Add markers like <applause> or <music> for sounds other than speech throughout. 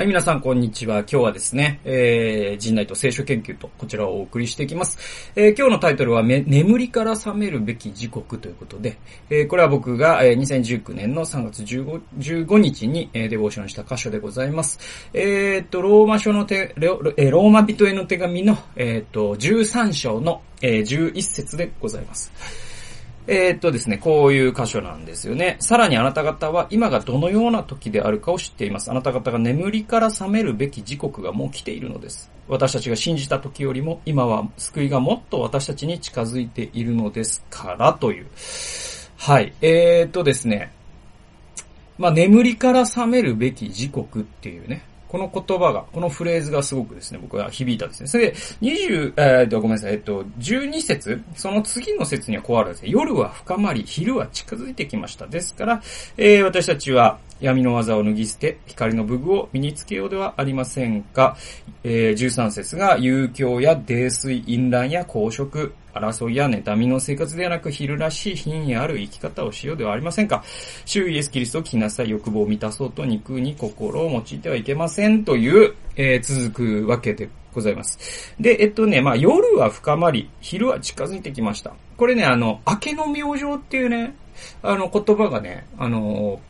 はい、皆さん、こんにちは。今日はですね、えー、人内と聖書研究と、こちらをお送りしていきます。えー、今日のタイトルは、眠りから覚めるべき時刻ということで、えー、これは僕が、えー、2019年の3月 15, 15日に、えー、デボーションした箇所でございます。えー、っと、ローマ書の手、ローマ人への手紙の、えー、っと、13章の、えー、11節でございます。えー、っとですね、こういう箇所なんですよね。さらにあなた方は今がどのような時であるかを知っています。あなた方が眠りから覚めるべき時刻がもう来ているのです。私たちが信じた時よりも今は救いがもっと私たちに近づいているのですからという。はい。えー、っとですね。まあ、眠りから覚めるべき時刻っていうね。この言葉が、このフレーズがすごくですね、僕は響いたですね。それで、20、えー、っと、ごめんなさい、えっと、12節、その次の節にはこうあるんですね。夜は深まり、昼は近づいてきました。ですから、えー、私たちは闇の技を脱ぎ捨て、光の武具を身につけようではありませんか。えー、13節が、遊興や泥酔、淫乱や公職、争いや妬みの生活ではなく、昼らしい品位ある生き方をしようではありませんか？主イエスキリストを聞きなさい。欲望を満たそうと肉に心を用いてはいけません。という、えー、続くわけでございます。で、えっとね、まあ、夜は深まり、昼は近づいてきました。これね、あの、明けの明星っていうね、あの言葉がね、あの、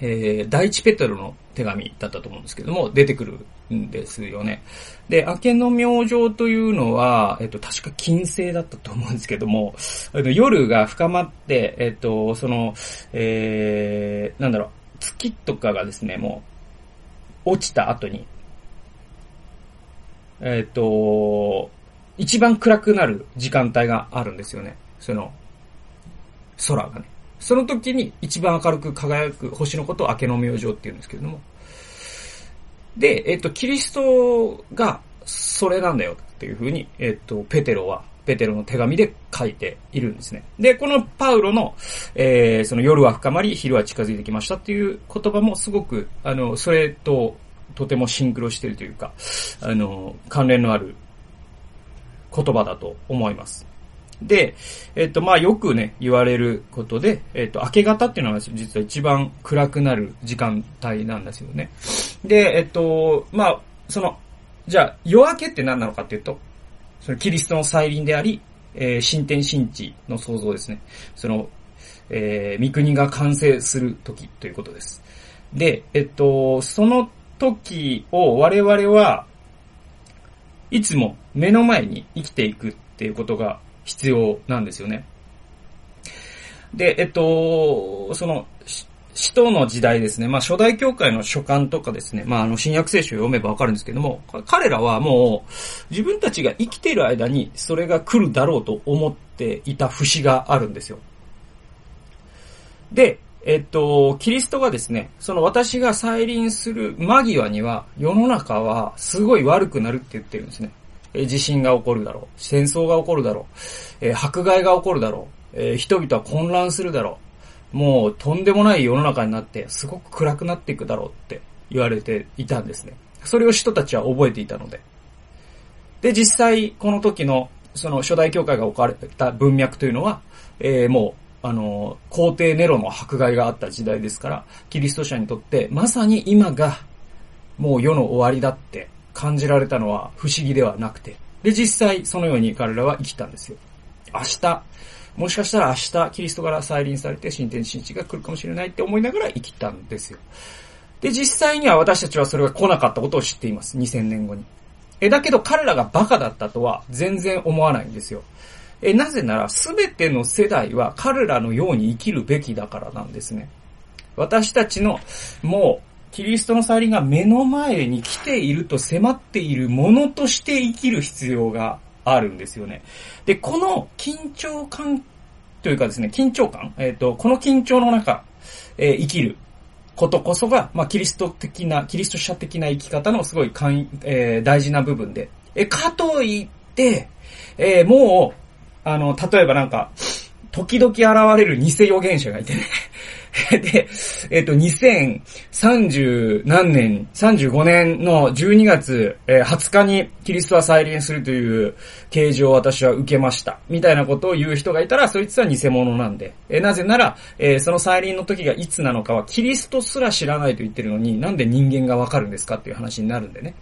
えー、第一ペトロの手紙だったと思うんですけども、出てくるん。ですよね。で、明けの明星というのは、えっと、確か金星だったと思うん。ですけども、あの夜が深まって、えっと、その、えー、なん。だろう、月とかがですね、もう、落ちた後に、えっと、一番暗くなる時間帯があるん。ですよね。その、空がね。その時に一番明るく輝く星のことを明けの明星って言うん。ですけれども。で、えっと、キリストがそれなんだよっていうふうに、えっと、ペテロは、ペテロの手紙で書いているんですね。で、このパウロの、えー、その夜は深まり、昼は近づいてきましたっていう言葉もすごく、あの、それととてもシンクロしてるというか、あの、関連のある言葉だと思います。で、えっと、まあ、よくね、言われることで、えっと、明け方っていうのは実は一番暗くなる時間帯なんですよね。で、えっと、まあ、その、じゃあ、夜明けって何なのかっていうと、そのキリストの再臨であり、えー、新天新地の創造ですね。その、えー、御国が完成する時ということです。で、えっと、その時を我々はいつも目の前に生きていくっていうことが必要なんですよね。で、えっと、その、使徒の時代ですね。まあ、初代教会の書簡とかですね。まあ、あの、新約聖書を読めばわかるんですけども、彼らはもう、自分たちが生きている間に、それが来るだろうと思っていた節があるんですよ。で、えっと、キリストがですね、その私が再臨する間際には、世の中はすごい悪くなるって言ってるんですね。え地震が起こるだろう。戦争が起こるだろう。え迫害が起こるだろう。え人々は混乱するだろう。もうとんでもない世の中になって、すごく暗くなっていくだろうって言われていたんですね。それを人たちは覚えていたので。で、実際、この時の、その初代教会が置かれた文脈というのは、えー、もうあの、皇帝ネロの迫害があった時代ですから、キリスト者にとって、まさに今が、もう世の終わりだって感じられたのは不思議ではなくて、で、実際そのように彼らは生きたんですよ。明日、もしかしたら明日、キリストから再臨されて新天新地が来るかもしれないって思いながら生きたんですよ。で、実際には私たちはそれが来なかったことを知っています。2000年後に。え、だけど彼らがバカだったとは全然思わないんですよ。え、なぜなら、すべての世代は彼らのように生きるべきだからなんですね。私たちの、もう、キリストの再臨が目の前に来ていると迫っているものとして生きる必要があるんですよね。で、この緊張感というかですね、緊張感、えっ、ー、と、この緊張の中、えー、生きることこそが、まあ、キリスト的な、キリスト者的な生き方のすごいかん、えー、大事な部分で。え、かといって、えー、もう、あの、例えばなんか、時々現れる偽預言者がいてね。<laughs> で、えっ、と、2030何年、35年の12月、えー、20日にキリストは再臨するという形状を私は受けました。みたいなことを言う人がいたら、そいつは偽物なんで。え、なぜなら、えー、その再臨の時がいつなのかはキリストすら知らないと言ってるのに、なんで人間がわかるんですかっていう話になるんでね。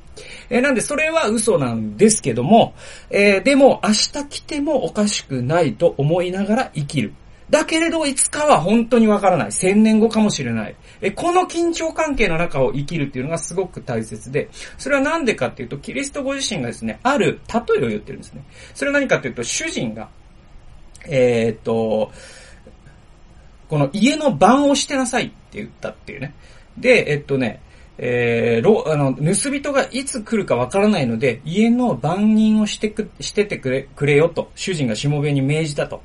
えー、なんでそれは嘘なんですけども、えー、でも明日来てもおかしくないと思いながら生きる。だけれど、いつかは本当にわからない。千年後かもしれない。え、この緊張関係の中を生きるっていうのがすごく大切で、それはなんでかっていうと、キリストご自身がですね、ある例えを言ってるんですね。それは何かっていうと、主人が、えー、っと、この家の番をしてなさいって言ったっていうね。で、えっとね、えー、ろ、あの、盗人がいつ来るかわからないので、家の番人をしてく、しててくれ、くれよと、主人がしもべに命じたと。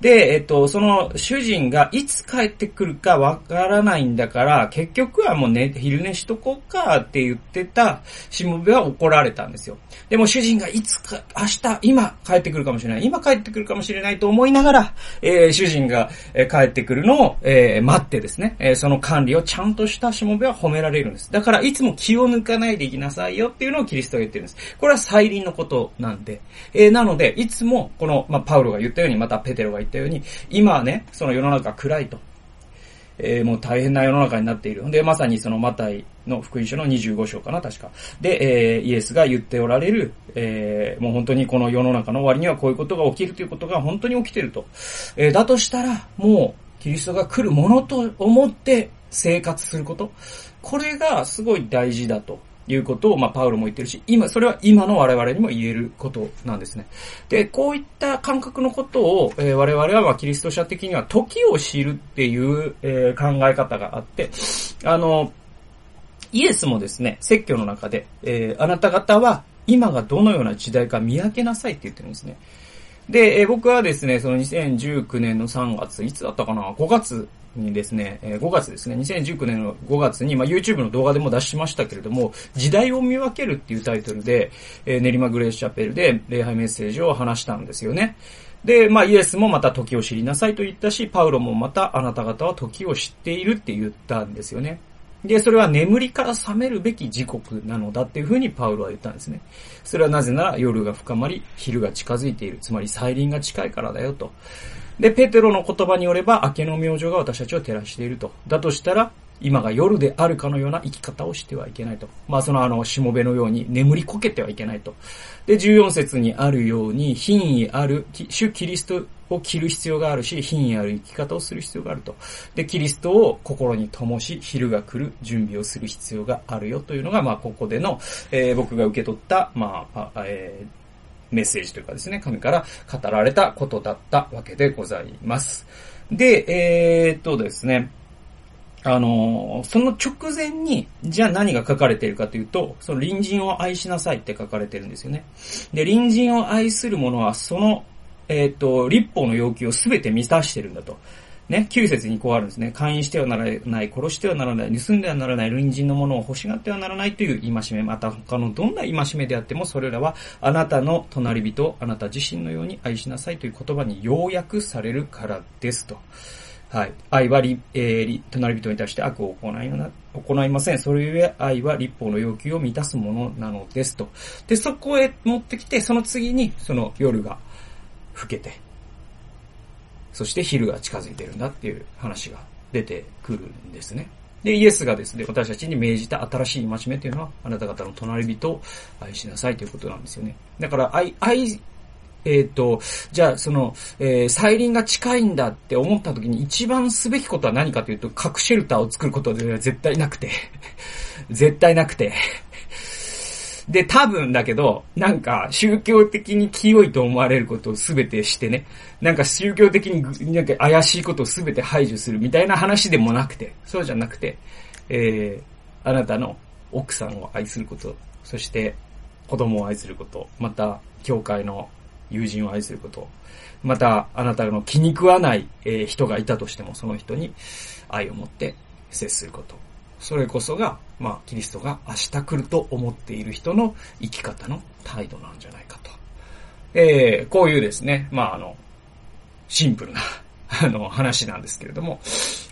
で、えっと、その主人がいつ帰ってくるかわからないんだから、結局はもう寝、昼寝しとこうかって言ってたしもべは怒られたんですよ。でも主人がいつか、明日、今帰ってくるかもしれない。今帰ってくるかもしれないと思いながら、えー、主人が、えー、帰ってくるのを、えー、待ってですね、えー、その管理をちゃんとしたしもべは褒められるんです。だから、いつも気を抜かないでいきなさいよっていうのをキリストが言ってるんです。これは再臨のことなんで。えー、なので、いつも、この、まあ、パウロが言ったように、またペテロが言言ったように、今はね、その世の中暗いと。えー、もう大変な世の中になっている。で、まさにそのマタイの福音書の25章かな、確か。で、えー、イエスが言っておられる、えー、もう本当にこの世の中の終わりにはこういうことが起きるということが本当に起きてると。えー、だとしたら、もう、キリストが来るものと思って生活すること。これがすごい大事だということを、まあ、パウロも言ってるし、今、それは今の我々にも言えることなんですね。で、こういった感覚のことを、えー、我々は、まあ、キリスト者的には、時を知るっていう、えー、考え方があって、あの、イエスもですね、説教の中で、えー、あなた方は、今がどのような時代か見分けなさいって言ってるんですね。で、え、僕はですね、その2019年の3月、いつだったかな ?5 月にですね、え5月ですね、2019年の5月に、まあ、YouTube の動画でも出しましたけれども、時代を見分けるっていうタイトルで、えー、練馬グレースチャペルで礼拝メッセージを話したんですよね。で、まあ、イエスもまた時を知りなさいと言ったし、パウロもまたあなた方は時を知っているって言ったんですよね。で、それは眠りから覚めるべき時刻なのだっていうふうにパウロは言ったんですね。それはなぜなら夜が深まり、昼が近づいている。つまり再臨が近いからだよと。で、ペテロの言葉によれば、明けの明星が私たちを照らしていると。だとしたら、今が夜であるかのような生き方をしてはいけないと。まあそのあの、しもべのように眠りこけてはいけないと。で、14節にあるように、品位ある、主キリストを着る必要があるし、品位ある生き方をする必要があると。で、キリストを心に灯し、昼が来る準備をする必要があるよというのが、まあここでの、えー、僕が受け取った、まあ、えーメッセージというかですね、神から語られたことだったわけでございます。で、えー、っとですね、あの、その直前に、じゃあ何が書かれているかというと、その隣人を愛しなさいって書かれてるんですよね。で、隣人を愛する者は、その、えっ、と、立法の要求をすべて満たしてるんだと。ね、旧節にこうあるんですね。勧誘してはならない、殺してはならない、盗んではならない、隣人のものを欲しがってはならないという戒め、また他のどんな戒めであっても、それらはあなたの隣人をあなた自身のように愛しなさいという言葉に要約されるからですと。はい。愛は、えー、隣人に対して悪を行いな行いません。それゆえ愛は立法の要求を満たすものなのですと。で、そこへ持ってきて、その次に、その夜が更けて、そして昼が近づいてるんだっていう話が出てくるんですね。で、イエスがですね、私たちに命じた新しい戒めというのは、あなた方の隣人を愛しなさいということなんですよね。だから、愛、愛、えっ、ー、と、じゃあ、その、えー、再臨が近いんだって思った時に一番すべきことは何かというと、核シェルターを作ることでは絶対なくて絶対なくてで、多分だけど、なんか宗教的に清いと思われることをすべてしてね、なんか宗教的になんか怪しいことをすべて排除するみたいな話でもなくて、そうじゃなくて、えー、あなたの奥さんを愛すること、そして子供を愛すること、また、教会の友人を愛すること、また、あなたの気に食わない、え人がいたとしても、その人に愛を持って接すること。それこそが、まあ、キリストが明日来ると思っている人の生き方の態度なんじゃないかと。えー、こういうですね、まあ、あの、シンプルな <laughs> あの、話なんですけれども、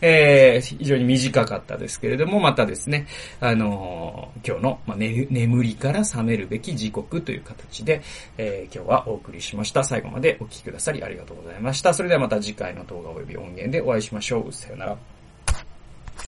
えー、非常に短かったですけれども、またですね、あのー、今日の、まあ、ね、眠りから覚めるべき時刻という形で、えー、今日はお送りしました。最後までお聴きくださりありがとうございました。それではまた次回の動画及び音源でお会いしましょう。さよなら。